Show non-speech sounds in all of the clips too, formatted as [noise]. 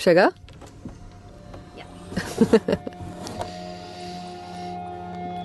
Should I go? Yeah. [laughs]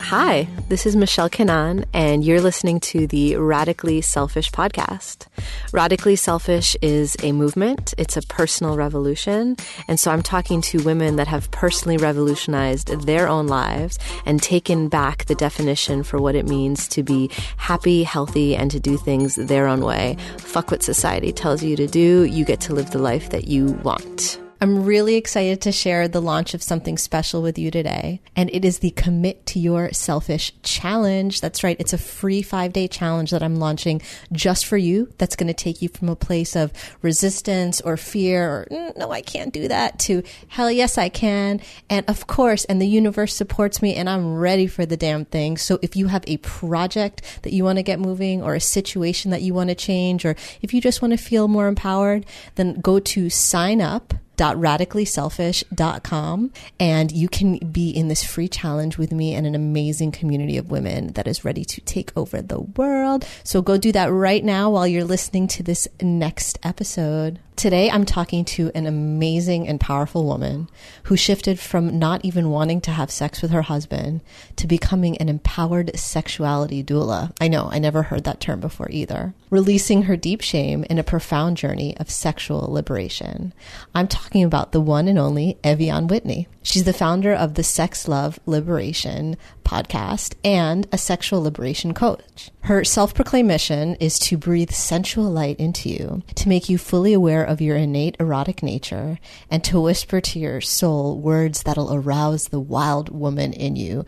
Hi, this is Michelle Kanan, and you're listening to the Radically Selfish podcast. Radically Selfish is a movement, it's a personal revolution. And so I'm talking to women that have personally revolutionized their own lives and taken back the definition for what it means to be happy, healthy, and to do things their own way. Fuck what society tells you to do, you get to live the life that you want. I'm really excited to share the launch of something special with you today. And it is the Commit to Your Selfish Challenge. That's right. It's a free five day challenge that I'm launching just for you. That's going to take you from a place of resistance or fear or mm, no, I can't do that to hell yes, I can. And of course, and the universe supports me and I'm ready for the damn thing. So if you have a project that you want to get moving or a situation that you want to change, or if you just want to feel more empowered, then go to sign up www.radicallyselfish.com and you can be in this free challenge with me and an amazing community of women that is ready to take over the world. So go do that right now while you're listening to this next episode. Today, I'm talking to an amazing and powerful woman who shifted from not even wanting to have sex with her husband to becoming an empowered sexuality doula. I know, I never heard that term before either. Releasing her deep shame in a profound journey of sexual liberation. I'm talking about the one and only Ev'Yan Whitney. She's the founder of the Sex Love Liberation podcast and a sexual liberation coach. Her self proclaimed mission is to breathe sensual light into you, to make you fully aware of your innate erotic nature, and to whisper to your soul words that'll arouse the wild woman in you.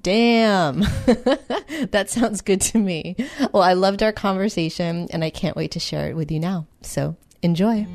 Damn, [laughs] that sounds good to me. Well, I loved our conversation and I can't wait to share it with you now. So enjoy.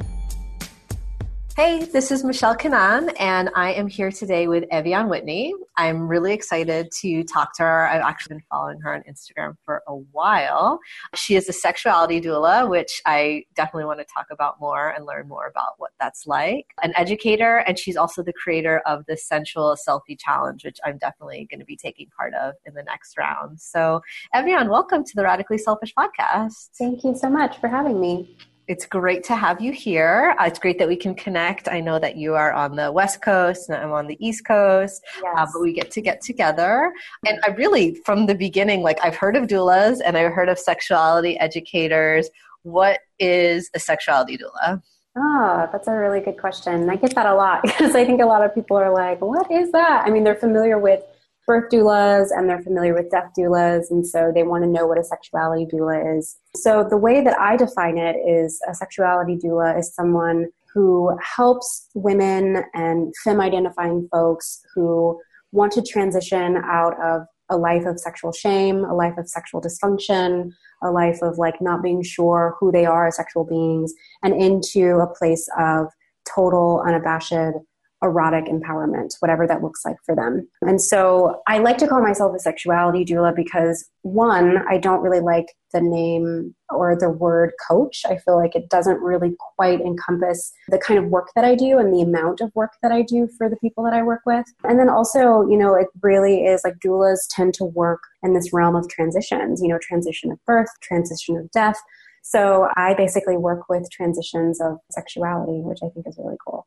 Hey, this is Michelle Kanan, and I am here today with Ev'Yan Whitney. I'm really excited to talk to her. I've actually been following her on Instagram for a while. She is a sexuality doula, which I definitely want to talk about more and learn more about what that's like. An educator, and she's also the creator of the Sensual Selfie Challenge, which I'm definitely going to be taking part of in the next round. So, Ev'Yan, welcome to the Radically Selfish podcast. Thank you so much for having me. It's great to have you here. Uh, it's great that we can connect. I know that you are on the West Coast and I'm on the East Coast, uh, yes. uh, but we get to get together. And I really, from the beginning, like I've heard of doulas and I've heard of sexuality educators. What is a sexuality doula? Oh, that's a really good question. I get that a lot [laughs] because I think a lot of people are like, what is that? I mean, they're familiar with birth doulas and they're familiar with death doulas, and so they want to know what a sexuality doula is. So, the way that I define it is a sexuality doula is someone who helps women and femme identifying folks who want to transition out of a life of sexual shame, a life of sexual dysfunction, a life of like not being sure who they are as sexual beings, and into a place of total, unabashed erotic empowerment, whatever that looks like for them. And so I like to call myself a sexuality doula because one, I don't really like the name or the word coach. I feel like it doesn't really quite encompass the kind of work that I do and the amount of work that I do for the people that I work with. And then also, you know, it really is like doulas tend to work in this realm of transitions, you know, transition of birth, transition of death. So I basically work with transitions of sexuality, which I think is really cool.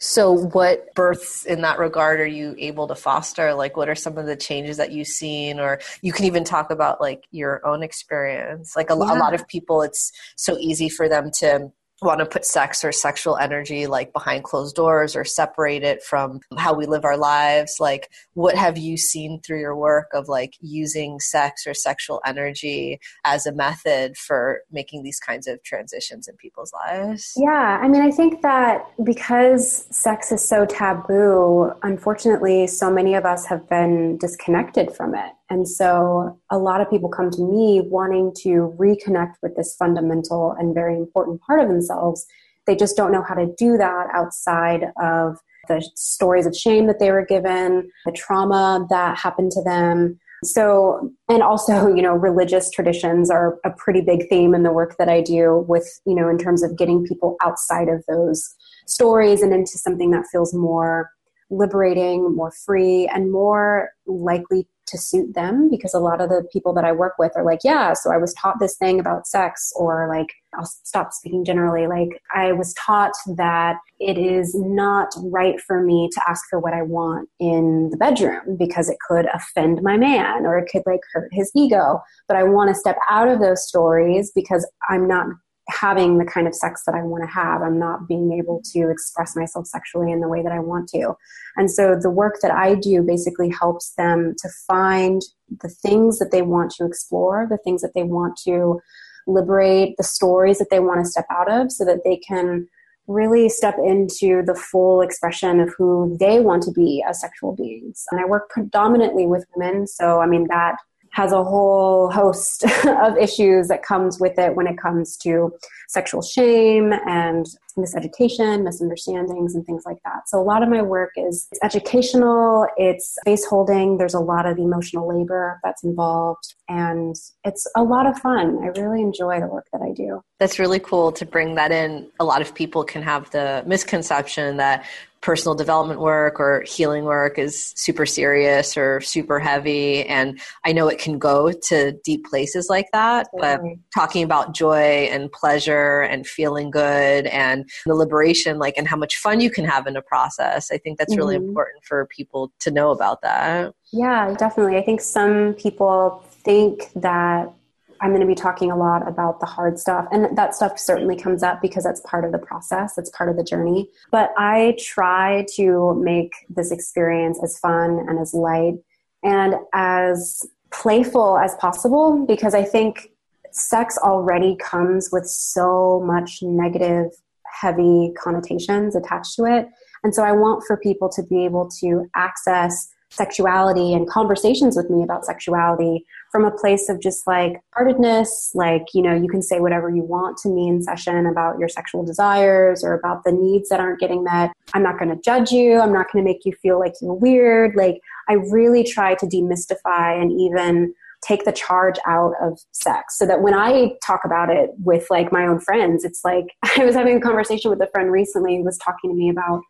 So, what births in that regard are you able to foster? Like, what are some of the changes that you've seen? Or you can even talk about like your own experience. Like, a, yeah. a lot of people, it's so easy for them to want to put sex or sexual energy like behind closed doors or separate it from how we live our lives like what have you seen through your work of like using sex or sexual energy as a method for making these kinds of transitions in people's lives? Yeah i mean i think that because sex is so taboo unfortunately so many of us have been disconnected from it and so a lot of people come to me wanting to reconnect with this fundamental and very important part of themselves. They just don't know how to do that outside of the stories of shame that they were given, the trauma that happened to them. So, and also, you know, religious traditions are a pretty big theme in the work that I do with, you know, in terms of getting people outside of those stories and into something that feels more liberating, more free, and more likely to suit them because a lot of the people that I work with are like, yeah, so I was taught this thing about sex, or like, I'll stop speaking generally. Like, I was taught that it is not right for me to ask for what I want in the bedroom because it could offend my man or it could like hurt his ego. But I want to step out of those stories because I'm not having the kind of sex that I want to have. I'm not being able to express myself sexually in the way that I want to. And so the work that I do basically helps them to find the things that they want to explore, the things that they want to liberate, the stories that they want to step out of so that they can really step into the full expression of who they want to be as sexual beings. And I work predominantly with women, so I mean that has a whole host [laughs] of issues that comes with it when it comes to sexual shame and miseducation, misunderstandings, and things like that. So a lot of my work is educational, it's space holding, there's a lot of emotional labor that's involved, and it's a lot of fun. I really enjoy the work that I do. That's really cool to bring that in. A lot of people can have the misconception that personal development work or healing work is super serious or super heavy. And i know it can go to deep places like that but talking about joy and pleasure and feeling good and the liberation like and how much fun you can have in a process i think that's really mm-hmm. important for people to know about that. Yeah definitely. I think some people think that I'm going to be talking a lot about the hard stuff. And that stuff certainly comes up because that's part of the process, it's part of the journey. But I try to make this experience as fun and as light and as playful as possible because I think sex already comes with so much negative, heavy connotations attached to it. And so I want for people to be able to access sexuality and conversations with me about sexuality from a place of just like heartedness like you know you can say whatever you want to me in session about your sexual desires or about the needs that aren't getting met. I'm not going to judge you. I'm not going to make you feel like you're weird. Like i really try to demystify and even take the charge out of sex so that when i talk about it with like my own friends it's like [laughs] i was having a conversation with a friend recently who was talking to me about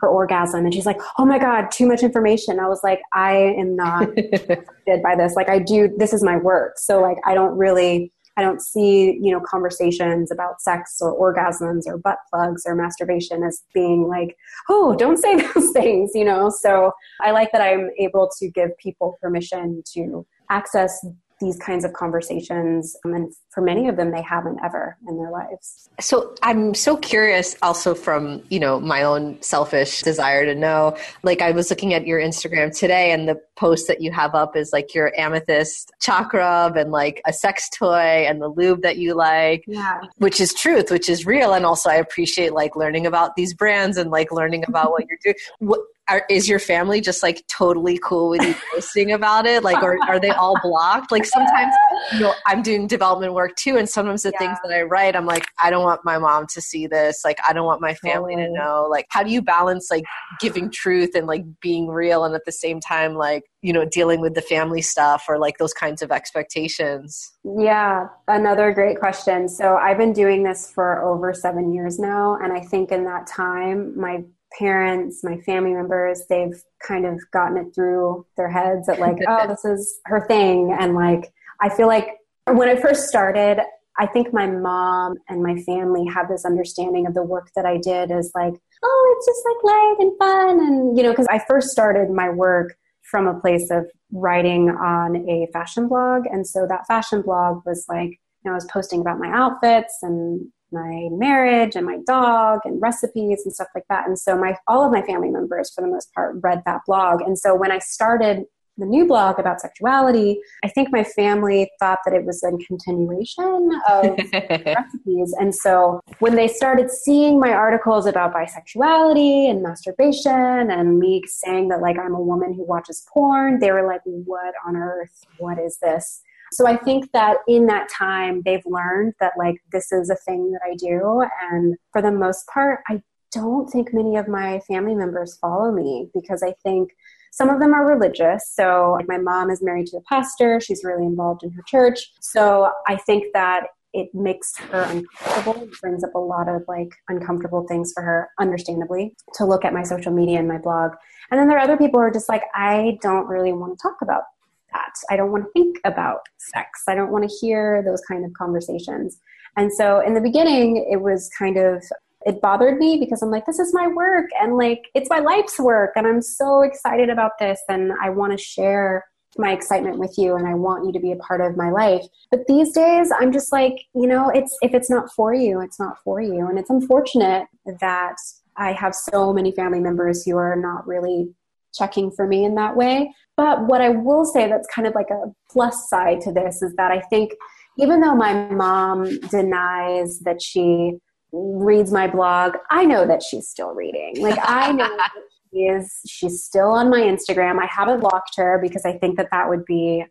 her orgasm. And she's like oh my god too much information. I was like i am not [laughs] affected by this. Like i do this is my work. So like i don't really i don't see you know conversations about sex or orgasms or butt plugs or masturbation as being like oh don't say [laughs] those things you know? So i like that i'm able to give people permission to access these kinds of conversations um, and for many of them they haven't ever in their lives. So i'm so curious also from you know my own selfish desire to know. Like i was looking at your instagram today and the post that you have up is like your amethyst chakra and like a sex toy and the lube that you like yeah. which is truth which is real. And also i appreciate like learning about these brands and like learning about what you're doing. What, are, is your family just like totally cool with you posting about it? Like, or are they all blocked? Like, sometimes, you know, I'm doing development work too, and sometimes the yeah. things that I write, I'm like, I don't want my mom to see this. Like, I don't want my family totally. to know. Like, how do you balance like giving truth and like being real, and at the same time, like, you know, dealing with the family stuff or like those kinds of expectations? Yeah, another great question. So, I've been doing this for over seven years now, and I think in that time, my parents, my family members, they've kind of gotten it through their heads that like, oh, [laughs] this is her thing. And like, I feel like when I first started, I think my mom and my family have this understanding of the work that I did as like, oh, it's just like light and fun. And, you know, because I first started my work from a place of writing on a fashion blog. And so that fashion blog was like, you know, I was posting about my outfits and my marriage and my dog and recipes and stuff like that. And so my all of my family members for the most part read that blog. And so when I started the new blog about sexuality, I think my family thought that it was a continuation of [laughs] recipes. And so when they started seeing my articles about bisexuality and masturbation and me saying that like I'm a woman who watches porn, they were like, what on earth? What is this? So I think that in that time, they've learned that like this is a thing that I do. And for the most part, I don't think many of my family members follow me because I think some of them are religious. So like my mom is married to a pastor. She's really involved in her church. So I think that it makes her uncomfortable. It brings up a lot of like uncomfortable things for her, understandably, to look at my social media and my blog. And then there are other people who are just like, I don't really want to talk about that. I don't want to think about sex. I don't want to hear those kind of conversations. And so in the beginning, it was kind of, it bothered me because I'm like, this is my work and like, it's my life's work. And I'm so excited about this. And I want to share my excitement with you and I want you to be a part of my life. But these days I'm just like, you know, it's if it's not for you, it's not for you. And it's unfortunate that I have so many family members who are not really checking for me in that way. But what I will say that's kind of like a plus side to this is that I think even though my mom denies that she reads my blog, I know that she's still reading. Like I know [laughs] that she is she's still on my Instagram. I haven't blocked her because I think that that would be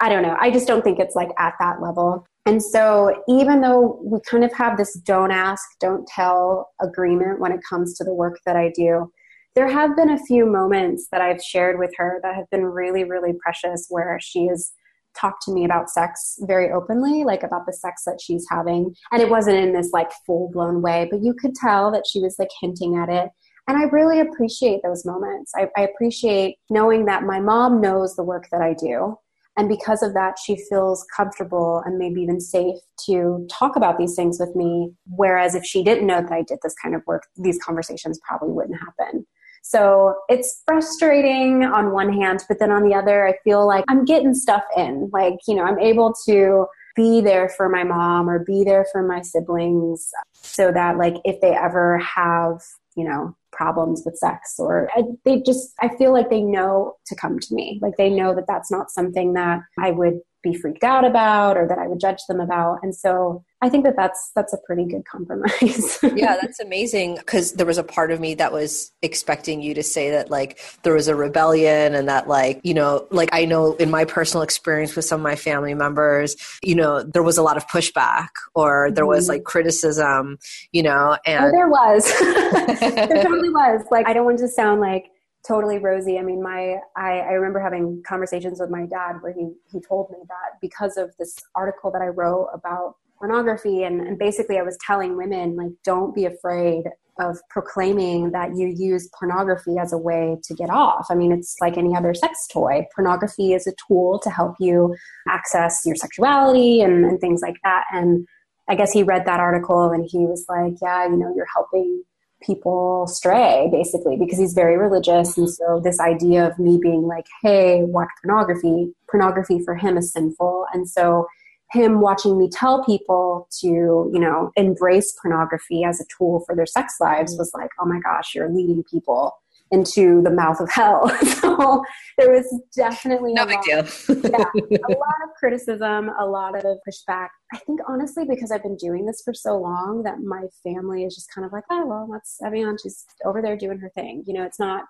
I don't know. I just don't think it's like at that level. And so, even though we kind of have this don't ask, don't tell agreement when it comes to the work that I do, there have been a few moments that I've shared with her that have been really, really precious where she has talked to me about sex very openly, like about the sex that she's having. And it wasn't in this like full blown way, but you could tell that she was like hinting at it. And I really appreciate those moments. I, I appreciate knowing that my mom knows the work that I do. And because of that, she feels comfortable and maybe even safe to talk about these things with me. Whereas if she didn't know that I did this kind of work, these conversations probably wouldn't happen. So it's frustrating on one hand, but then on the other, I feel like I'm getting stuff in. Like, you know, I'm able to be there for my mom or be there for my siblings so that, like, if they ever have, you know, problems with sex or I, they just, I feel like they know to come to me. Like, they know that that's not something that I would be freaked out about or that I would judge them about. And so I think that that's that's a pretty good compromise. [laughs] yeah, that's amazing because there was a part of me that was expecting you to say that like there was a rebellion and that like you know like I know in my personal experience with some of my family members, you know there was a lot of pushback or there was mm-hmm. like criticism, you know, and oh, there was, [laughs] there [laughs] totally was. Like I don't want to sound like totally rosy. I mean, my I, I remember having conversations with my dad where he he told me that because of this article that I wrote about pornography and, and basically I was telling women like don't be afraid of proclaiming that you use pornography as a way to get off. I mean, it's like any other sex toy. Pornography is a tool to help you access your sexuality and, and things like that. And I guess he read that article and he was like, yeah, you know, you're helping people stray basically because he's very religious. And so this idea of me being like hey watch pornography pornography for him is sinful. And so him watching me tell people to you know embrace pornography as a tool for their sex lives was like oh my gosh you're leading people into the mouth of hell. [laughs] so there was definitely no big lot, deal. yeah, [laughs] a lot of criticism, a lot of pushback. I think honestly, because I've been doing this for so long, that my family is just kind of like, oh well, that's Ev'Yan. She's over there doing her thing. You know, it's not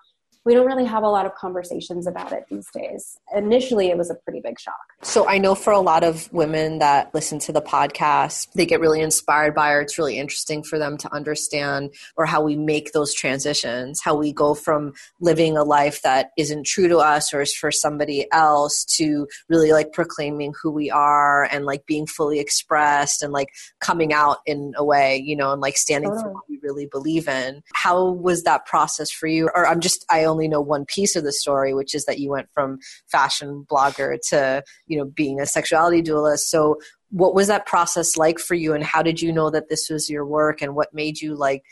we don't really have a lot of conversations about it these days. Initially, it was a pretty big shock. So, I know for a lot of women that listen to the podcast, they get really inspired by or it's really interesting for them to understand or how we make those transitions, how we go from living a life that isn't true to us or is for somebody else to really like proclaiming who we are and like being fully expressed and like coming out in a way, you know, and like standing for what we really believe in. How was that process for you? Or I'm just, I only know one piece of the story, which is that you went from fashion blogger to, you know, being a sexuality dualist. So what was that process like for you and how did you know that this was your work and what made you like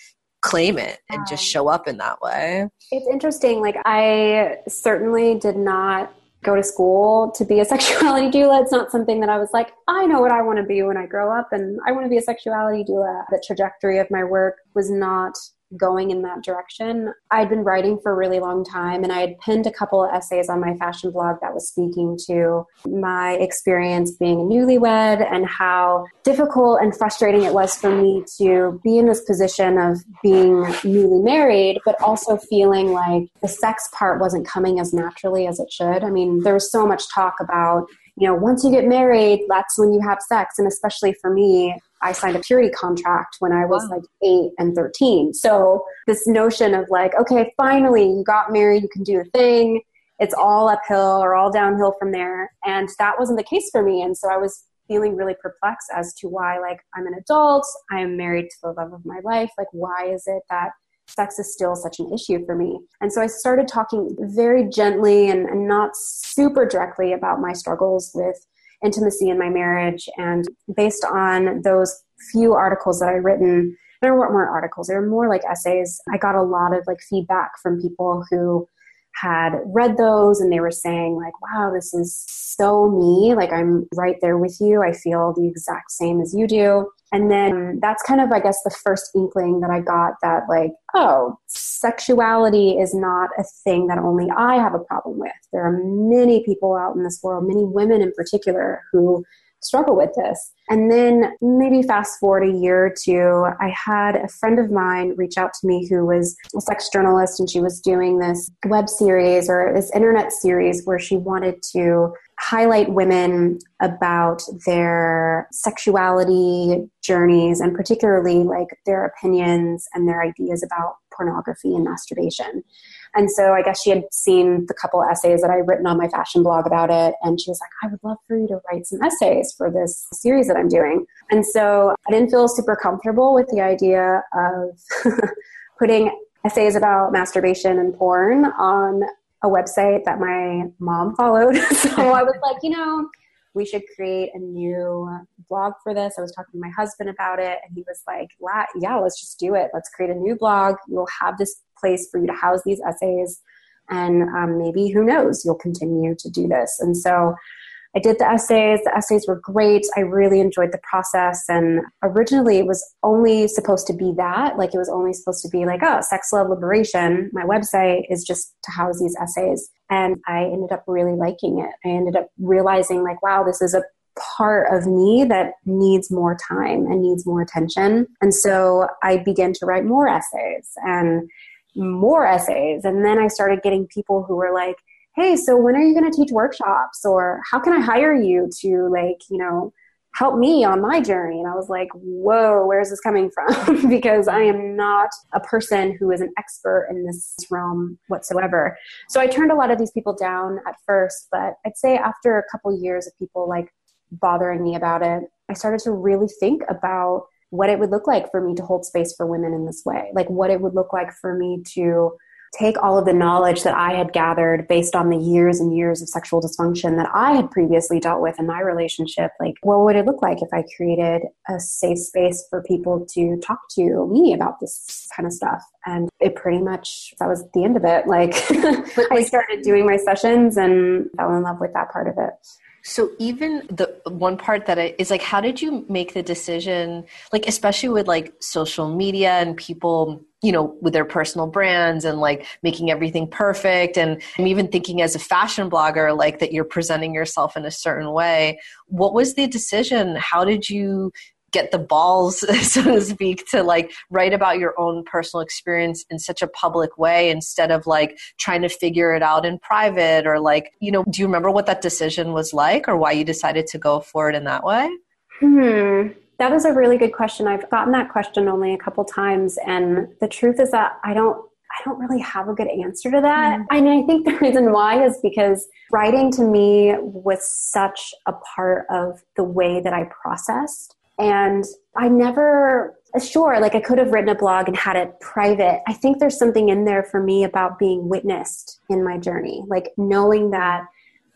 claim it and just show up in that way? It's interesting. Like I certainly did not go to school to be a [laughs] sexuality doula. It's not something that I was like, I know what I want to be when I grow up and I want to be a sexuality doula. The trajectory of my work was not going in that direction. I'd been writing for a really long time and I had pinned a couple of essays on my fashion blog that was speaking to my experience being a newlywed and how difficult and frustrating it was for me to be in this position of being newly married, but also feeling like the sex part wasn't coming as naturally as it should. I mean, there was so much talk about you know, once you get married, that's when you have sex. And especially for me, I signed a purity contract when I was wow. like eight and 13. So this notion of like, okay, finally you got married, you can do the thing. It's all uphill or all downhill from there. And that wasn't the case for me. And so I was feeling really perplexed as to why, like, I'm an adult, I am married to the love of my life. Like, why is it that sex is still such an issue for me? And so I started talking very gently and, and not super directly about my struggles with intimacy in my marriage. And based on those few articles that I written, there weren't more articles, there were more like essays. I got a lot of like feedback from people who had read those and they were saying like wow this is so me like i'm right there with you i feel the exact same as you do and then that's kind of i guess the first inkling that i got that like oh sexuality is not a thing that only i have a problem with. There are many people out in this world many women in particular who struggle with this. And then maybe fast forward a year or two, I had a friend of mine reach out to me who was a sex journalist and she was doing this web series or this internet series where she wanted to highlight women about their sexuality journeys and particularly like their opinions and their ideas about pornography and masturbation. And so I guess she had seen the couple essays that I'd written on my fashion blog about it. And she was like, I would love for you to write some essays for this series that I'm doing. And so I didn't feel super comfortable with the idea of [laughs] putting essays about masturbation and porn on a website that my mom followed. [laughs] so I was like, you know, we should create a new blog for this. I was talking to my husband about it, and he was like, yeah, let's just do it. Let's create a new blog. You'll have this place for you to house these essays. And um, maybe, who knows, you'll continue to do this. And so I did the essays. The essays were great. I really enjoyed the process. And originally, it was only supposed to be that. Like, it was only supposed to be like, oh, Sex Love Liberation. My website is just to house these essays. And I ended up really liking it. I ended up realizing, like, wow, this is a part of me that needs more time and needs more attention. And so I began to write more essays. And more essays. And then I started getting people who were like, hey, so when are you going to teach workshops? Or how can I hire you to, like, you know, help me on my journey? And I was like, whoa, where's this coming from? [laughs] because I am not a person who is an expert in this realm whatsoever. So I turned a lot of these people down at first, but I'd say after a couple years of people like bothering me about it, I started to really think about what it would look like for me to hold space for women in this way, like what it would look like for me to take all of the knowledge that I had gathered based on the years and years of sexual dysfunction that I had previously dealt with in my relationship. Like, what would it look like if I created a safe space for people to talk to me about this kind of stuff? And it pretty much, that was the end of it. Like, [laughs] I started doing my sessions and fell in love with that part of it. So even the one part that I, is like, how did you make the decision? Like, especially with like social media and people, you know, with their personal brands and like making everything perfect. And I'm even thinking as a fashion blogger, like that you're presenting yourself in a certain way. What was the decision? How did you get the balls [laughs] so to speak to like write about your own personal experience in such a public way instead of like trying to figure it out in private or like you know do you remember what that decision was like or why you decided to go forward in that way hmm that is a really good question i've gotten that question only a couple times and the truth is that i don't I don't really have a good answer to that. Mm. And I think [laughs] the reason why is because writing to me was such a part of the way that I processed and I never, uh, sure, like I could have written a blog and had it private. I think there's something in there for me about being witnessed in my journey, like knowing that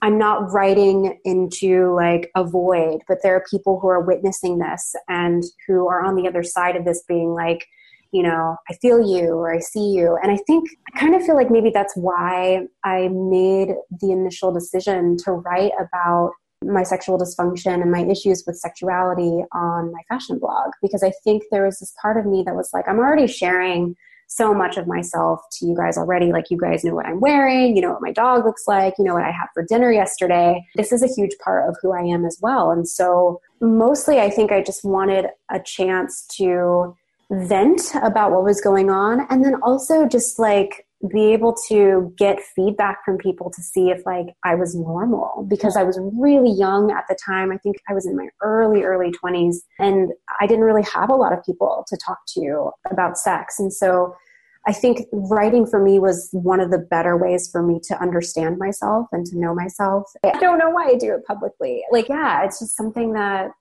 I'm not writing into like a void, but there are people who are witnessing this and who are on the other side of this being like, you know, I feel you or I see you. And I think, I kind of feel like maybe that's why I made the initial decision to write about my sexual dysfunction and my issues with sexuality on my fashion blog because I think there was this part of me that was like, I'm already sharing so much of myself to you guys already. Like, you guys know what I'm wearing, you know what my dog looks like, you know what I had for dinner yesterday. This is a huge part of who I am as well. And so, mostly, I think I just wanted a chance to vent about what was going on and then also just like be able to get feedback from people to see if like I was normal because I was really young at the time. I think I was in my early early 20s and I didn't really have a lot of people to talk to about sex. And so I think writing for me was one of the better ways for me to understand myself and to know myself. I don't know why I do it publicly. Like, yeah, it's just something that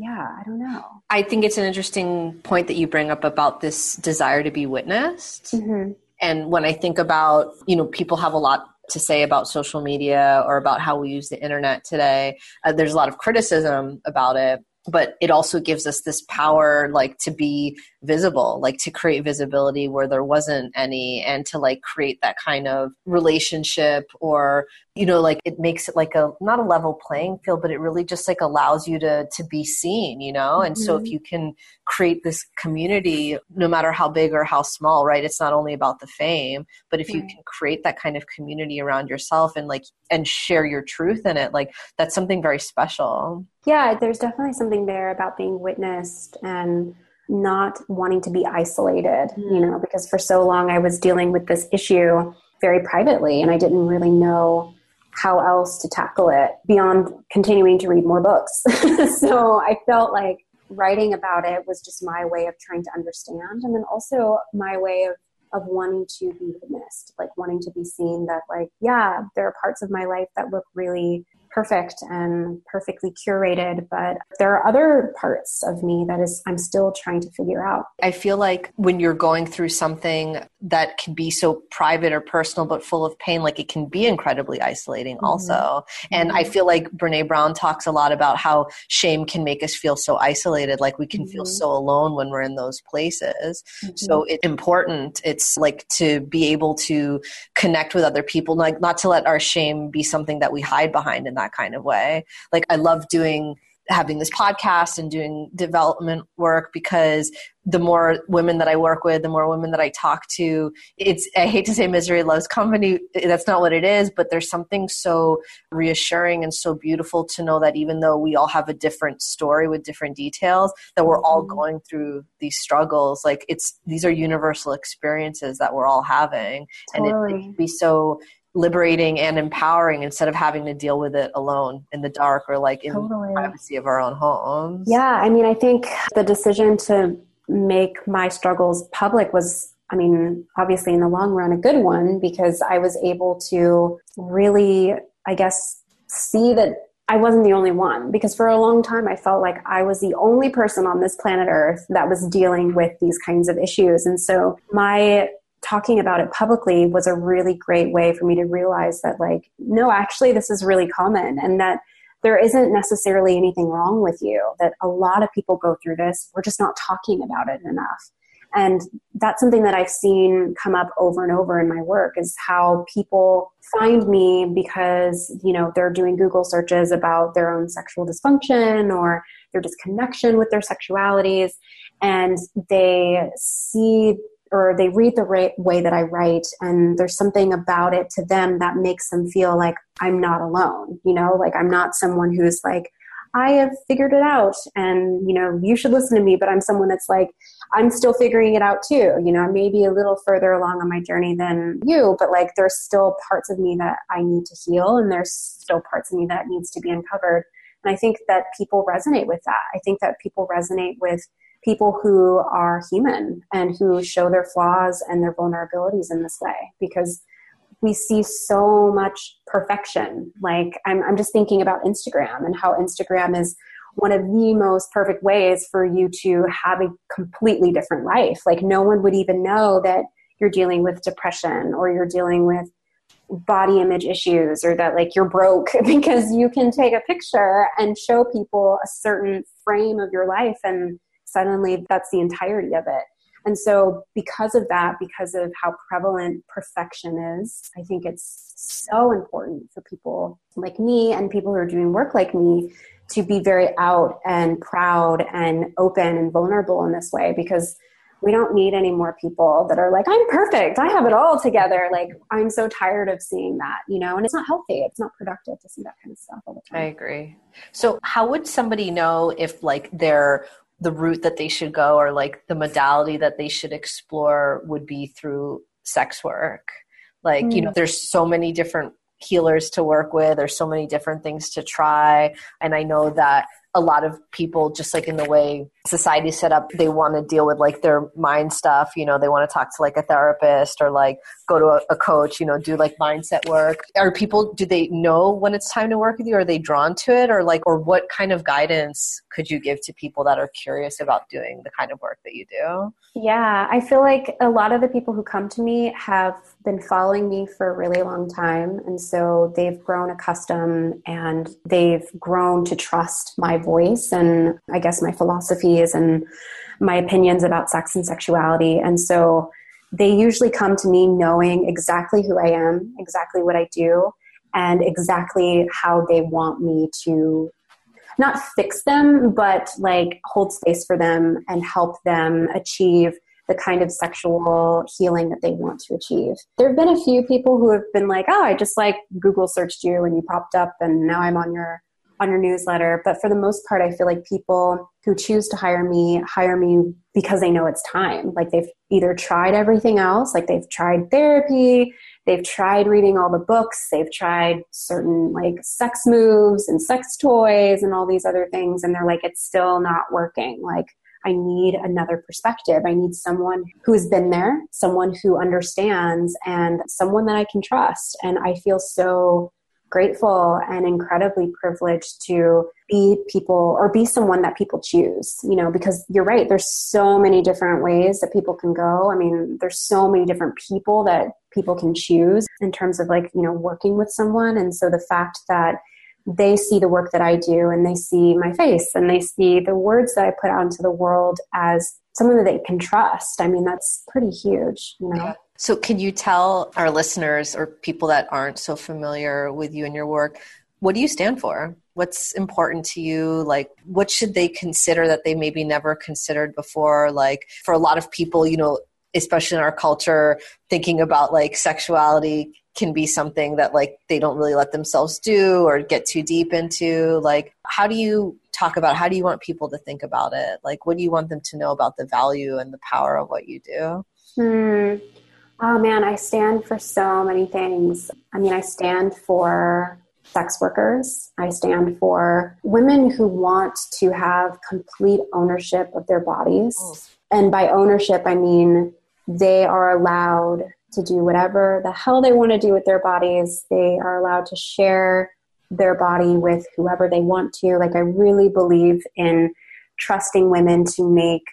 yeah, I don't know. I think it's an interesting point that you bring up about this desire to be witnessed. Mm-hmm. And when I think about, you know, people have a lot to say about social media or about how we use the internet today. Uh, there's a lot of criticism about it but it also gives us this power like to be visible like to create visibility where there wasn't any and to like create that kind of relationship or you know like it makes it like a not a level playing field but it really just like allows you to to be seen you know and mm-hmm. so if mm-hmm. you can create this community no matter how big or how small right it's not only about the fame but if you can create that kind of community around yourself and like and share your truth in it like that's something very special yeah there's definitely something there about being witnessed and not wanting to be isolated mm-hmm. you know because for so long i was dealing with this issue very privately and i didn't really know how else to tackle it beyond continuing to read more books. [laughs] so I felt like writing about it was just my way of trying to understand and then also my way of of wanting to be witnessed, like wanting to be seen that like, yeah, there are parts of my life that look really perfect and perfectly curated, but there are other parts of me that is I'm still trying to figure out. I feel like when you're going through something that can be so private or personal but full of pain, like it can be incredibly isolating mm-hmm. also. And I mm-hmm. feel like Brene Brown talks a lot about how shame can make us feel so isolated, like we can mm-hmm. feel so alone when we're in those places. Mm-hmm. So it's important. It's like to be able to connect with other people, like not to let our shame be something that we hide behind in that kind of way. Like I love doing having this podcast and doing development work because the more women that I work with, the more women that I talk to, it's, I hate to say misery loves company. That's not what it is, but there's something so reassuring and so beautiful to know that even though we all have a different story with different details, that we're all mm-hmm. going through these struggles. Like it's, these are universal experiences that we're all having. Totally. And it, it can be so liberating and empowering instead of having to deal with it alone in the dark or like in totally. the privacy of our own homes. Yeah, I mean, I think the decision to make my struggles public was I mean, obviously in the long run, a good one because I was able to really, I guess, see that I wasn't the only one. Because for a long time, I felt like I was the only person on this planet Earth that was dealing with these kinds of issues. And so my talking about it publicly was a really great way for me to realize that like no actually this is really common and that there isn't necessarily anything wrong with you that a lot of people go through this. We're just not talking about it enough. And that's something that i've seen come up over and over in my work is how people find me because you know they're doing google searches about their own sexual dysfunction or their disconnection with their sexualities. And they see or they read the right way that I write and there's something about it to them that makes them feel like I'm not alone, you know, like I'm not someone who's like, I have figured it out and, you know, you should listen to me, but I'm someone that's like, I'm still figuring it out too. You know, I may be a little further along on my journey than you, but like there's still parts of me that I need to heal and there's still parts of me that needs to be uncovered. And I think that people resonate with that. I think that people resonate with people who are human and who show their flaws and their vulnerabilities in this way because we see so much perfection. Like, I'm, I'm just thinking about Instagram and how Instagram is one of the most perfect ways for you to have a completely different life. Like, no one would even know that you're dealing with depression or you're dealing with body image issues or that like you're broke [laughs] because you can take a picture and show people a certain frame of your life and suddenly that's the entirety of it. And so, because of that, because of how prevalent perfection is, I think it's so important for people like me and people who are doing work like me to be very out and proud and open and vulnerable in this way because we don't need any more people that are like, I'm perfect. I have it all together. Like, I'm so tired of seeing that, you know, and it's not healthy. It's not productive to see that kind of stuff all the time. I agree. So, how would somebody know if, like, they're the route that they should go or like the modality that they should explore would be through sex work like mm. you know mm. there's so many different healers to work with there's so many different things to try and i know that a lot of people just like in the way society set up they want to deal with like their mind stuff you know they want to talk to like a therapist or like go to a, a, coach you know do like mindset work. Are people do they know when it's time to work with you? Are they drawn to it? Or like or what kind of guidance could you give to people that are curious about doing the kind of work that you do? Yeah i feel like a lot of the people who come to me have been following me for a really long time. And so they've grown accustomed and they've grown to trust my voice and i guess my and my opinions about sex and sexuality and so they usually come to me knowing exactly who I am, exactly what I do, and exactly how they want me to not fix them, but like hold space for them and help them achieve the kind of sexual healing that they want to achieve. There have been a few people who have been like, "Oh, I just like Google searched you and you popped up and now I'm on your on your newsletter." But for the most part, I feel like people who choose to hire me hire me because they know it's time. Like they've either tried everything else, like they've tried therapy, they've tried reading all the books, they've tried certain like sex moves and sex toys and all these other things, and they're like, it's still not working. Like, I need another perspective. I need someone who's been there, someone who understands, and someone that I can trust. And I feel so grateful and incredibly privileged to be people or be someone that people choose you know because you're right there's so many different ways that people can go. I mean there's so many different people that people can choose in terms of like you know working with someone. And so the fact that they see the work that i do and they see my face and they see the words that i put out into the world as someone that they can trust i mean that's pretty huge you know so, can you tell our listeners or people that aren't so familiar with you and your work, what do you stand for? What's important to you? Like, what should they consider that they maybe never considered before? Like, for a lot of people, you know, especially in our culture, thinking about like sexuality can be something that like they don't really let themselves do or get too deep into. Like, how do you talk about how do you want people to think about it? Like, what do you want them to know about the value and the power of what you do? Hmm. Oh man, I stand for so many things. I mean, I stand for sex workers. I stand for women who want to have complete ownership of their bodies. Oh. And by ownership, I mean they are allowed to do whatever the hell they want to do with their bodies. They are allowed to share their body with whoever they want to. Like, I really believe in trusting women to make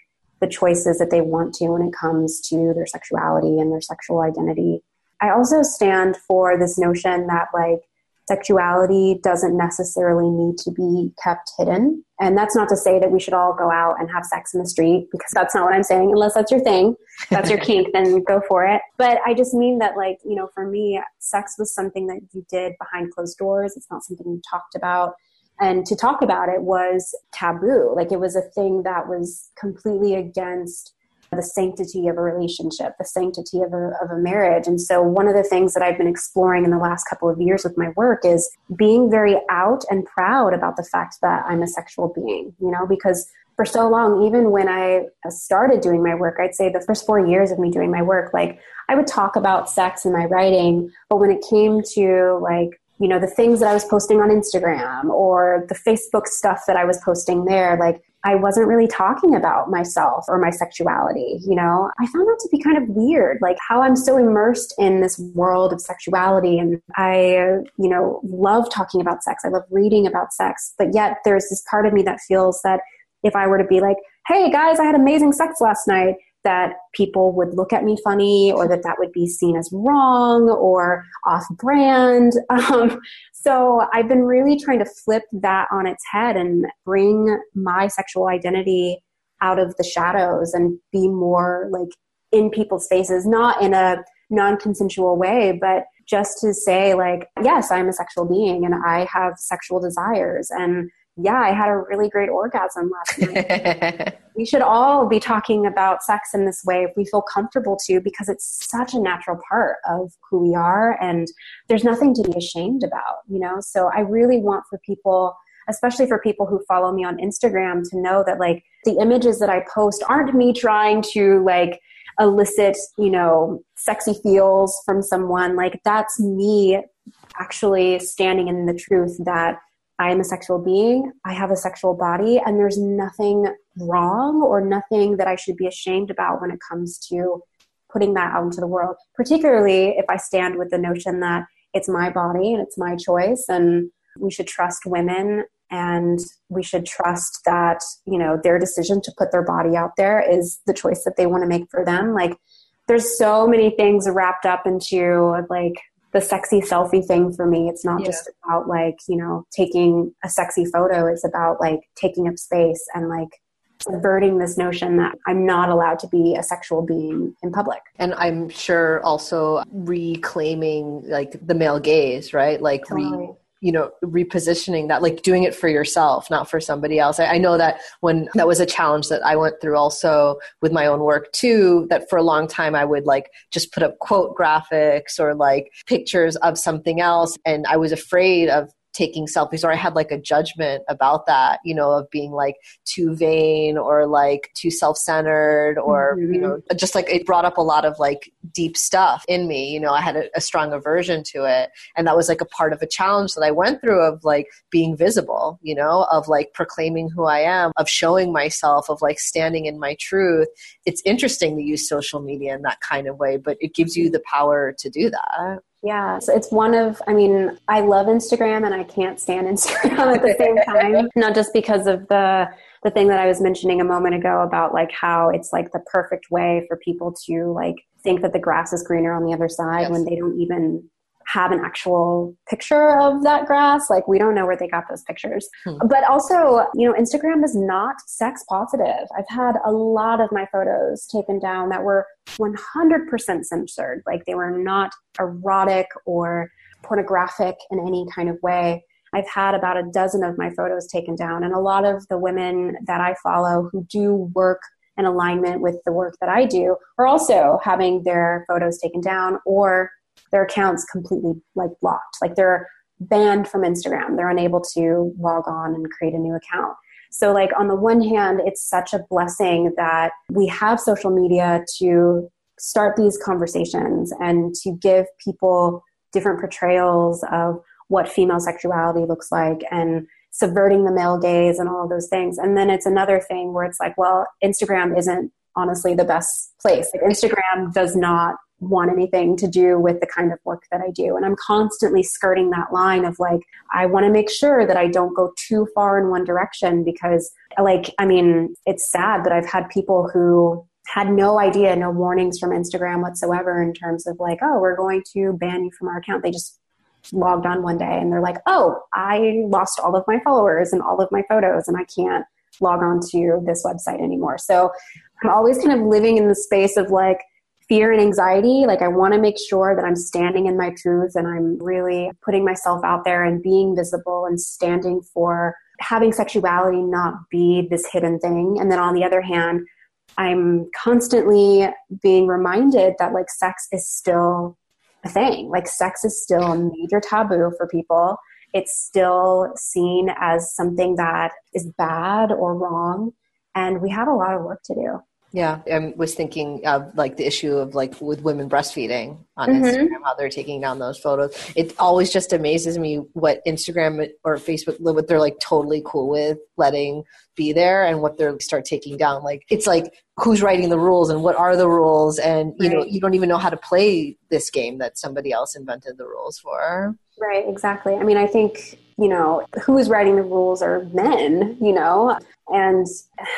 the choices that they want to when it comes to their sexuality and their sexual identity. I also stand for this notion that like sexuality doesn't necessarily need to be kept hidden. And that's not to say that we should all go out and have sex in the street because that's not what I'm saying. Unless that's your thing, that's your [laughs] kink, then go for it. But I just mean that, like, you know, for me, sex was something that you did behind closed doors. It's not something you talked about and to talk about it was taboo. Like it was a thing that was completely against the sanctity of a relationship the sanctity of a, of a marriage. And so one of the things that i've been exploring in the last couple of years with my work is being very out and proud about the fact that i'm a sexual being you know because for so long even when i started doing my work i'd say the first four years of me doing my work like i would talk about sex in my writing but when it came to like you know the things that i was posting on instagram or the facebook stuff that i was posting there like i wasn't really talking about myself or my sexuality you know? I found that to be kind of weird like how i'm so immersed in this world of sexuality and i you know love talking about sex. I love reading about sex but yet there's this part of me that feels that if i were to be like hey guys i had amazing sex last night that people would look at me funny or that that would be seen as wrong or off brand. [laughs] Um, so I've been really trying to flip that on its head and bring my sexual identity out of the shadows and be more like in people's faces, not in a non consensual way, but just to say, like, yes, I'm a sexual being and I have sexual desires and yeah, I had a really great orgasm last [laughs] night. we should all be talking about sex in this way if we feel comfortable to, because it's such a natural part of who we are, and there's nothing to be ashamed about, you know? So I really want for people, especially for people who follow me on Instagram, to know that like the images that I post aren't me trying to like, elicit, you know, sexy feels from someone. Like that's me actually standing in the truth that I am a sexual being, I have a sexual body, and there's nothing wrong or nothing that I should be ashamed about when it comes to putting that out into the world, particularly if I stand with the notion that it's my body and it's my choice and we should trust women and we should trust that you know their decision to put their body out there is the choice that they want to make for them. Like there's so many things wrapped up into like the sexy selfie thing for me it's not yeah. just about like you know taking a sexy photo it's about like taking up space and like subverting this notion that I'm not allowed to be a sexual being in public. And I'm sure also reclaiming like the male gaze, right? Like totally. You know repositioning that like doing it for yourself not for somebody else. I, I, know that when that was a challenge that i went through also with my own work too that for a long time i would like just put up quote graphics or like pictures of something else. And i was afraid of taking selfies or I had like a judgment about that, you know, of being like too vain or like too self-centered or, mm-hmm. you know, just like it brought up a lot of like deep stuff in me, you know, I had a, a strong aversion to it. And that was like a part of a challenge that I went through of like being visible, you know, of like proclaiming who I am, of showing myself, of like standing in my truth. It's interesting to use social media in that kind of way, but it gives you the power to do that. Yeah, so it's one of, I mean, I love Instagram and I can't stand [laughs] Instagram at the same time. [laughs] Not just because of the the thing that I was mentioning a moment ago about like how it's like the perfect way for people to like think that the grass is greener on the other side yes. when they don't even have an actual picture of that grass. Like we don't know where they got those pictures. Hmm. But also, you know, Instagram is not sex positive. I've had a lot of my photos taken down that were 100% censored. Like they were not erotic or pornographic in any kind of way. I've had about a dozen of my photos taken down, and a lot of the women that I follow who do work in alignment with the work that I do are also having their photos taken down or their accounts completely like blocked. Like they're banned from Instagram. They're unable to log on and create a new account. So like on the one hand, it's such a blessing that we have social media to start these conversations and to give people different portrayals of what female sexuality looks like and subverting the male gaze and all of those things. And then it's another thing where it's like, well, Instagram isn't honestly the best place. Like Instagram does not want anything to do with the kind of work that I do. And I'm constantly skirting that line of like, I want to make sure that I don't go too far in one direction because, like, I mean, it's sad, but I've had people who had no idea, no warnings from Instagram whatsoever in terms of like, oh, we're going to ban you from our account. They just logged on one day and they're like, oh, I lost all of my followers and all of my photos and I can't log on to this website anymore. So I'm always kind of living in the space of like, fear and anxiety. Like, I want to make sure that I'm standing in my truth and I'm really putting myself out there and being visible and standing for having sexuality not be this hidden thing. And then on the other hand, I'm constantly being reminded that like sex is still a thing. Like, sex is still a major taboo for people. It's still seen as something that is bad or wrong. And we have a lot of work to do. Yeah, I was thinking of like the issue of like with women breastfeeding on mm-hmm. Instagram, how they're taking down those photos. It always just amazes me what Instagram or Facebook, what they're like totally cool with letting be there and what they're start taking down. Like it's like who's writing the rules and what are the rules, and you right. know you don't even know how to play this game that somebody else invented the rules for. Right, exactly. I mean, I think you know who is writing the rules are men. You know, and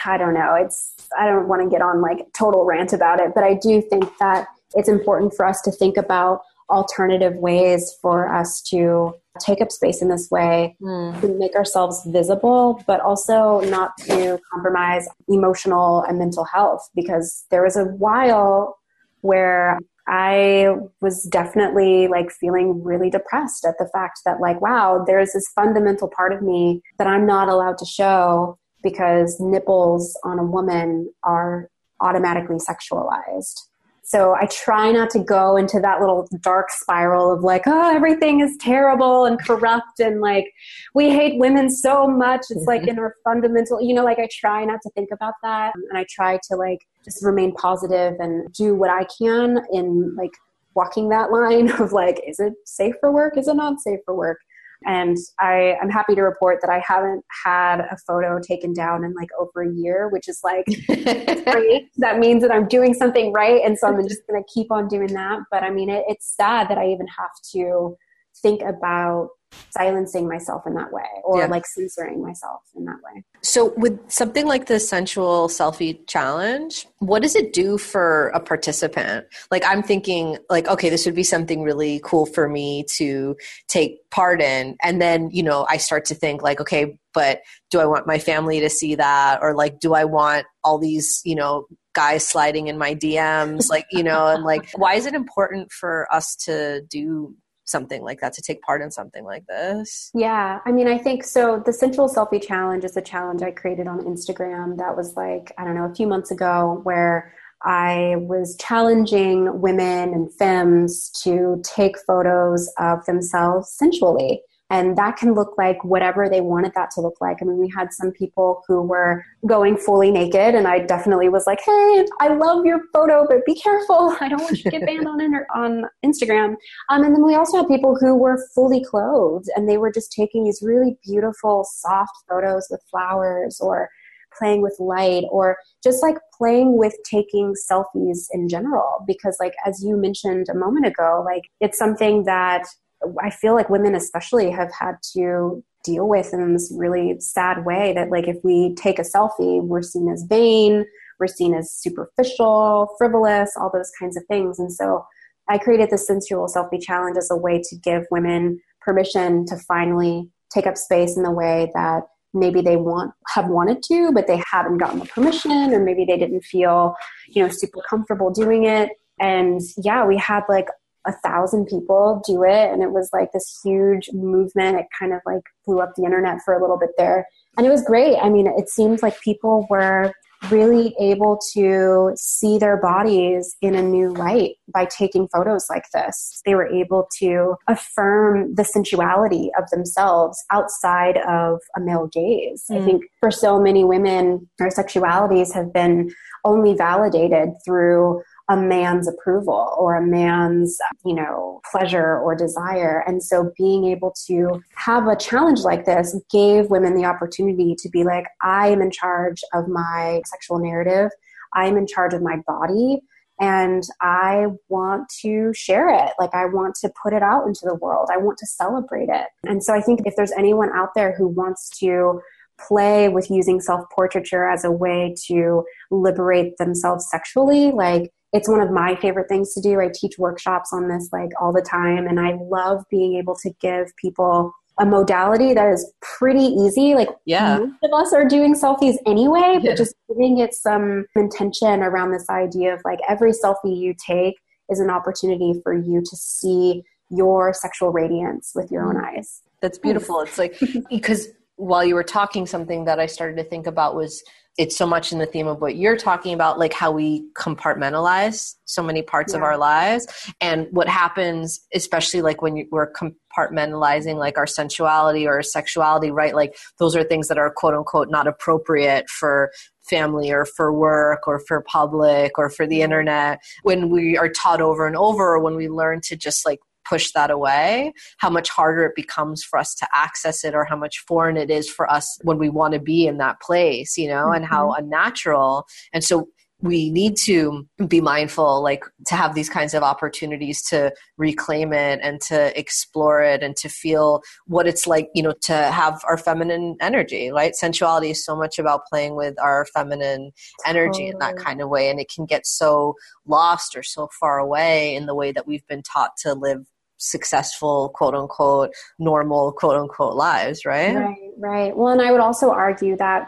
I don't know. It's I don't want to get on like total rant about it, but I do think that it's important for us to think about alternative ways for us to take up space in this way, mm. to make ourselves visible, but also not to compromise emotional and mental health. Because there was a while where I was definitely like feeling really depressed at the fact that, like, wow, there's this fundamental part of me that I'm not allowed to show because nipples on a woman are automatically sexualized. So I try not to go into that little dark spiral of like, oh, everything is terrible and corrupt and like we hate women so much. It's like mm-hmm. in our fundamental, you know, like I try not to think about that. And I try to like just remain positive and do what I can in like walking that [laughs] line of like, is it safe for work? Is it not safe for work? And I, I'm happy to report that I haven't had a photo taken down in like over a year, which is like [laughs] great. That means that I'm doing something right. And so I'm just going to keep on doing that. But I mean, it, it's sad that I even have to think about silencing myself in that way or yeah. like censoring myself in that way. So, with something like the sensual selfie challenge, what does it do for a participant? Like, I'm thinking, like, okay, this would be something really cool for me to take part in. And then, you know, I start to think, like, okay, but do I want my family to see that? Or, like, do I want all these, you know, guys sliding in my DMs? like, you know, and like, why is it important for us to do something like that to take part in something like this. Yeah i mean i think so the sensual selfie challenge is a challenge i created on instagram that was like i don't know a few months ago where i was challenging women and femmes to take photos of themselves sensually and that can look like whatever they wanted that to look like. I mean, we had some people who were going fully naked, and I definitely was like, "Hey, I love your photo, but be careful. [laughs] I don't want you to get banned on inter- on Instagram." Um, and then we also had people who were fully clothed, and they were just taking these really beautiful, soft photos with flowers or playing with light or just like playing with taking selfies in general because like as you mentioned a moment ago like it's something that I feel like women, especially, have had to deal with in this really sad way that, like, if we take a selfie, we're seen as vain, we're seen as superficial, frivolous, all those kinds of things. And so I created the sensual selfie challenge as a way to give women permission to finally take up space in the way that maybe they want have wanted to but they haven't gotten the permission or maybe they didn't feel you know super comfortable doing it and yeah we had like a thousand people do it and it was like this huge movement it kind of like blew up the internet for a little bit there and it was great i mean it seemed like people were really able to see their bodies in a new light by taking photos like this. They were able to affirm the sensuality of themselves outside of a male gaze. Mm. I think for so many women, our sexualities have been only validated through a man's approval or a man's, you know, pleasure or desire. And so being able to have a challenge like this gave women the opportunity to be like, I am in charge of my sexual narrative. I am in charge of my body and I want to share it. Like, I want to put it out into the world. I want to celebrate it. And so, I think if there's anyone out there who wants to play with using self portraiture as a way to liberate themselves sexually, like, it's one of my favorite things to do. I teach workshops on this like all the time, and I love being able to give people a modality that is pretty easy. Like yeah. most of us are doing selfies anyway, but just giving it some intention around this idea of like every selfie you take is an opportunity for you to see your sexual radiance with your own mm. eyes. That's beautiful. It's like [laughs] because while you were talking, something that I started to think about was it's so much in the theme of what you're talking about, like how we compartmentalize so many parts yeah. of our lives. And what happens, especially like when you, we're compartmentalizing like our sensuality or our sexuality, right? Like those are things that are quote unquote not appropriate for family or for work or for public or for the internet. When we are taught over and over, when we learn to just like push that away, how much harder it becomes for us to access it or how much foreign it is for us when we want to be in that place, you know, mm-hmm. and how mm-hmm. unnatural. And so we need to be mindful like to have these kinds of opportunities to reclaim it and to explore it and to feel what it's like you know to have our feminine energy right sensuality is so much about playing with our feminine energy in that kind of way and it can get so lost or so far away in the way that we've been taught to live successful quote unquote normal quote unquote lives right? Right right. Well and i would also argue that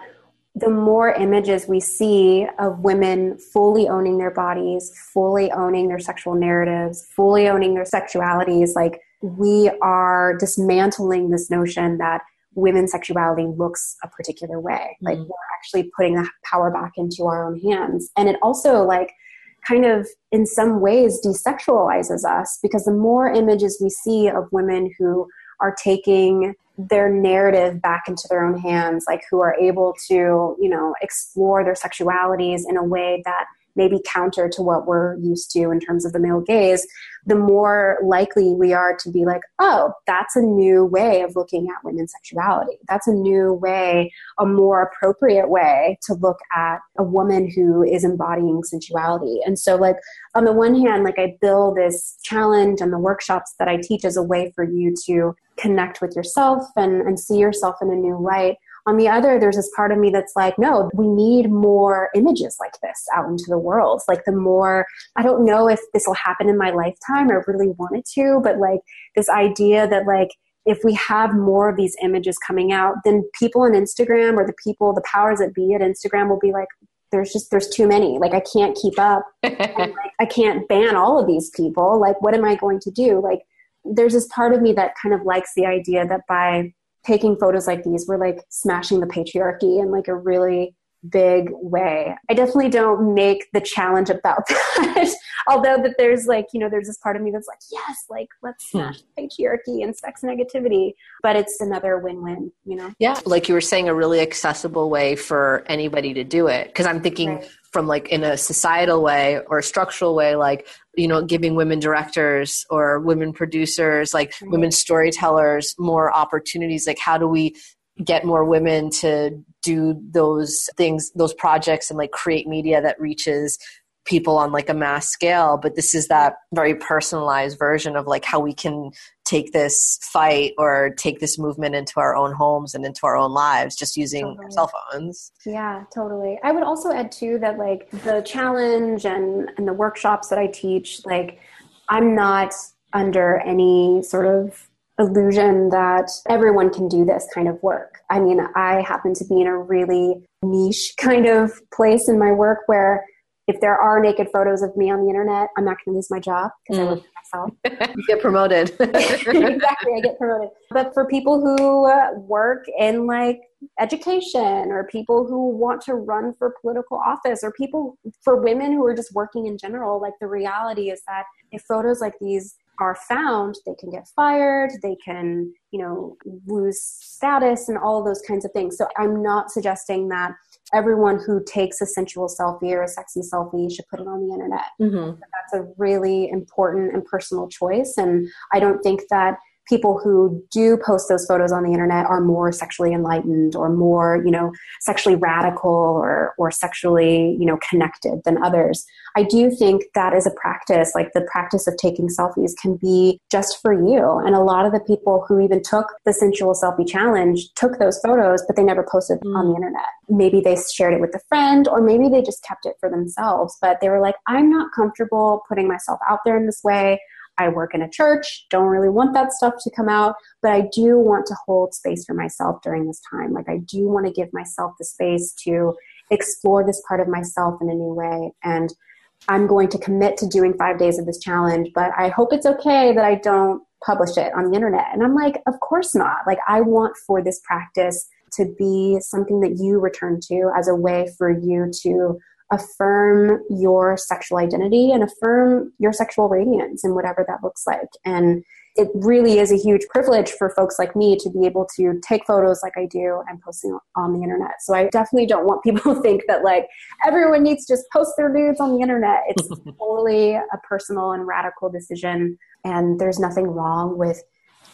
the more images we see of women fully owning their bodies fully owning their sexual narratives fully owning their sexualities like we are dismantling this notion that women's sexuality looks a particular way. Like mm. we're actually putting the power back into our own hands. And it also like kind of in some ways desexualizes us because the more images we see of women who are taking their narrative back into their own hands like who are able to you know explore their sexualities in a way that maybe counter to what we're used to in terms of the male gaze, the more likely we are to be like, oh, that's a new way of looking at women's sexuality. That's a new way, a more appropriate way to look at a woman who is embodying sensuality. And so, like, on the one hand, like, I build this challenge and the workshops that I teach as a way for you to connect with yourself and, and see yourself in a new light. On the other, there's this part of me that's like, no, we need more images like this out into the world. Like the more, I don't know if this will happen in my lifetime. I really wanted to, but like this idea that like, if we have more of these images coming out, then people on Instagram or the people, the powers that be at Instagram will be like, there's just there's too many like i can't keep up [laughs] and, like, i can't ban all of these people like what am i going to do like there's this part of me that kind of likes the idea that by taking photos like these, we're like smashing the patriarchy in like a really big way. I definitely don't make the challenge about [laughs] that. Although that there's like, you know, there's this part of me that's like, yes, like let's hmm. smash hmm. patriarchy and sex negativity. But it's another win-win, you know? Yeah. Like you were saying, a really accessible way for anybody to do it. Cause I'm thinking right. from like in a societal way or a structural way, like, you know, giving women directors or women producers, like right. women storytellers more opportunities. Like how do we get more women to do those things those projects and like create media that reaches people on like a mass scale but this is that very personalized version of like how we can take this fight or take this movement into our own homes and into our own lives just using totally. our cell phones yeah totally i would also add too that like the challenge and and the workshops that i teach like i'm not under any sort of illusion that everyone can do this kind of work. I mean, I happen to be in a really niche kind of place in my work where if there are naked photos of me on the internet, I'm not going to lose my job because mm. I work myself. [laughs] you get promoted. [laughs] exactly, I get promoted. But for people who uh, work in like education or people who want to run for political office or people for women who are just working in general, like the reality is that if photos like these are found, they can get fired, they can, you know, lose status and all those kinds of things. So I'm not suggesting that everyone who takes a sensual selfie or a sexy selfie should put it on the internet. Mm-hmm. That's a really important and personal choice. And I don't think that people who do post those photos on the internet are more sexually enlightened or more you know sexually radical or or sexually you know connected than others. I do think that is a practice like the practice of taking selfies can be just for you. And a lot of the people who even took the sensual selfie challenge took those photos but they never posted mm. on the internet. Maybe they shared it with a friend or maybe they just kept it for themselves but they were like i'm not comfortable putting myself out there in this way I work in a church, don't really want that stuff to come out, but I do want to hold space for myself during this time. Like, I do want to give myself the space to explore this part of myself in a new way. And I'm going to commit to doing five days of this challenge, but I hope it's okay that I don't publish it on the internet. And I'm like, of course not. Like, I want for this practice to be something that you return to as a way for you to affirm your sexual identity and affirm your sexual radiance and whatever that looks like. And it really is a huge privilege for folks like me to be able to take photos like I do and post them on the internet. So I definitely don't want people [laughs] to think that like everyone needs to just post their nudes on the internet. It's [laughs] totally a personal and radical decision. And there's nothing wrong with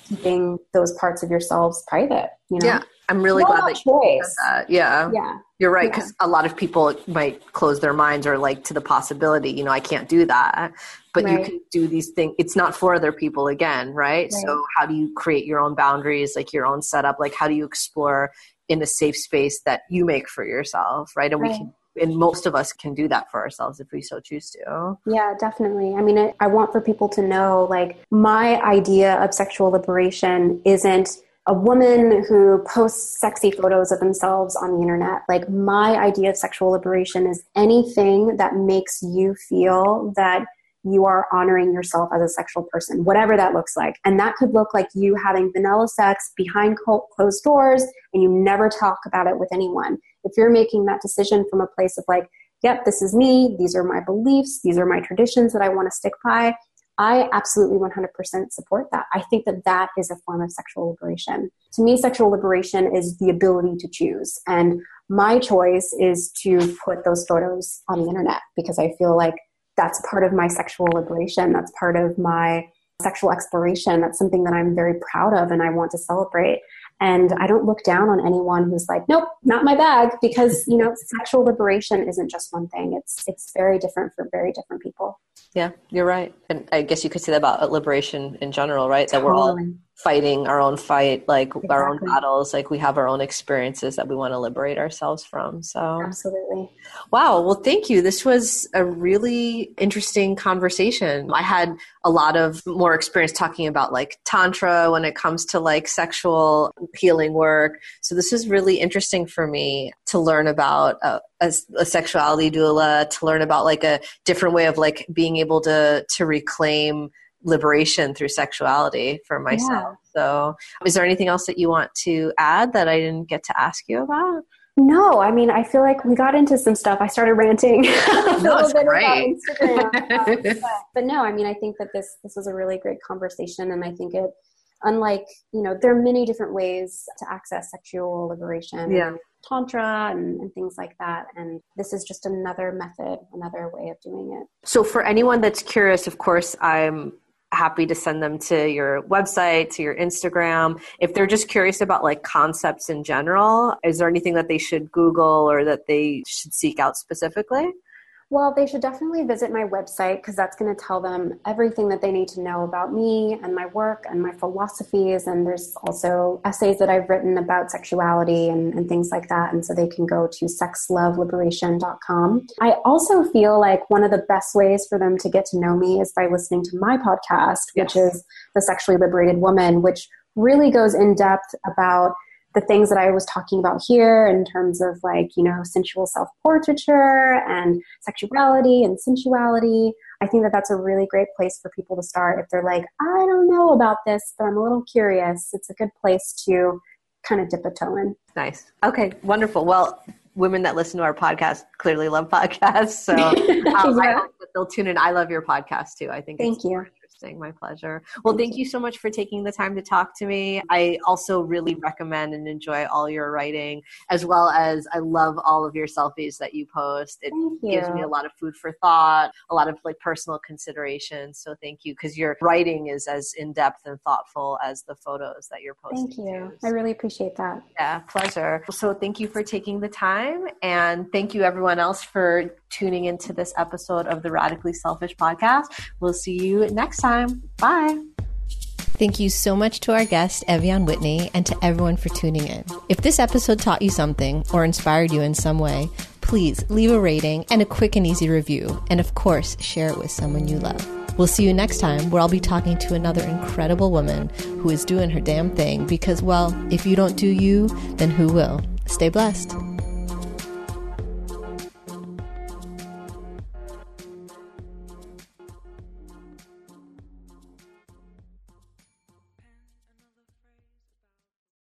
keeping those parts of yourselves private, you know? Yeah. I'm really glad that you said that. Yeah. Yeah. You're right. Because yeah. a lot of people might close their minds or like to the possibility, you know, I can't do that. But right. you can do these things. It's not for other people again, right? right? So how do you create your own boundaries, like your own setup? Like how do you explore in a safe space that you make for yourself, right? And right. we can and most of us can do that for ourselves if we so choose to. Yeah, definitely. I mean, I, I want for people to know like my idea of sexual liberation isn't a woman who posts sexy photos of themselves on the internet. Like, my idea of sexual liberation is anything that makes you feel that you are honoring yourself as a sexual person, whatever that looks like. And that could look like you having vanilla sex behind closed doors and you never talk about it with anyone. If you're making that decision from a place of like, yep, this is me, these are my beliefs, these are my traditions that I want to stick by, I absolutely 100% support that. I think that that is a form of sexual liberation. To me, sexual liberation is the ability to choose. And my choice is to put those photos on the internet because I feel like that's part of my sexual liberation. That's part of my sexual exploration. That's something that I'm very proud of and I want to celebrate. And I don't look down on anyone who's like, nope, not my bag, because you know, sexual liberation isn't just one thing. It's it's very different for very different people. Yeah, you're right. And I guess you could say that about liberation in general, right? That we're all fighting our own fight, like exactly. our own battles, like we have our own experiences that we want to liberate ourselves from. So, absolutely. Wow. Well, thank you. This was a really interesting conversation. I had a lot of more experience talking about like Tantra when it comes to like sexual healing work. So, this is really interesting for me to learn about a, a, a sexuality doula, to learn about like a different way of like being able to, to reclaim liberation through sexuality for myself. Yeah. So, is there anything else that you want to add that I didn't get to ask you about? No, I mean, I feel like we got into some stuff. I started ranting [laughs] a little bit great. about Instagram, um, [laughs] but, but no, I mean, I think that this this was a really great conversation, and I think it, unlike you know, there are many different ways to access sexual liberation. Yeah. Tantra and, and, things like that. And this is just another method, another way of doing it. So, for anyone that's curious, of course, I'm happy to send them to your website, to your Instagram. If they're just curious about like concepts in general, is there anything that they should Google or that they should seek out specifically? Well, they should definitely visit my website because that's going to tell them everything that they need to know about me and my work and my philosophies. And there's also essays that I've written about sexuality and, and things like that. And so they can go to sexloveliberation.com. I also feel like one of the best ways for them to get to know me is by listening to my podcast, yes. which is The Sexually Liberated Woman, which really goes in depth about the things that I was talking about here in terms of like, you know, sensual self portraiture and sexuality and sensuality. I think that that's a really great place for people to start if they're like, I don't know about this, but I'm a little curious. It's a good place to kind of dip a toe in. Nice. Okay, wonderful. Well, women that listen to our podcast clearly love podcasts. So [laughs] um, yeah. I hope that they'll tune in. I love your podcast too. I think Thank you interesting. My pleasure. Well, thank you so much for taking the time to talk to me. I also really recommend and enjoy all your writing, as well as I love all of your selfies that you post. It gives me a lot of food for thought, a lot of like personal considerations. So thank you because your writing is as in depth and thoughtful as the photos that you're posting. Thank you. Too. I really appreciate that. Yeah, pleasure. So thank you for taking the time, and thank you everyone else for tuning into this episode of the Radically Selfish podcast. We'll see you next time. Bye. Thank you so much to our guest, Ev'Yan Whitney, and to everyone for tuning in. If this episode taught you something or inspired you in some way, please leave a rating and a quick and easy review. And of course, share it with someone you love. We'll see you next time where I'll be talking to another incredible woman who is doing her damn thing because, well, if you don't do you, then who will? Stay blessed.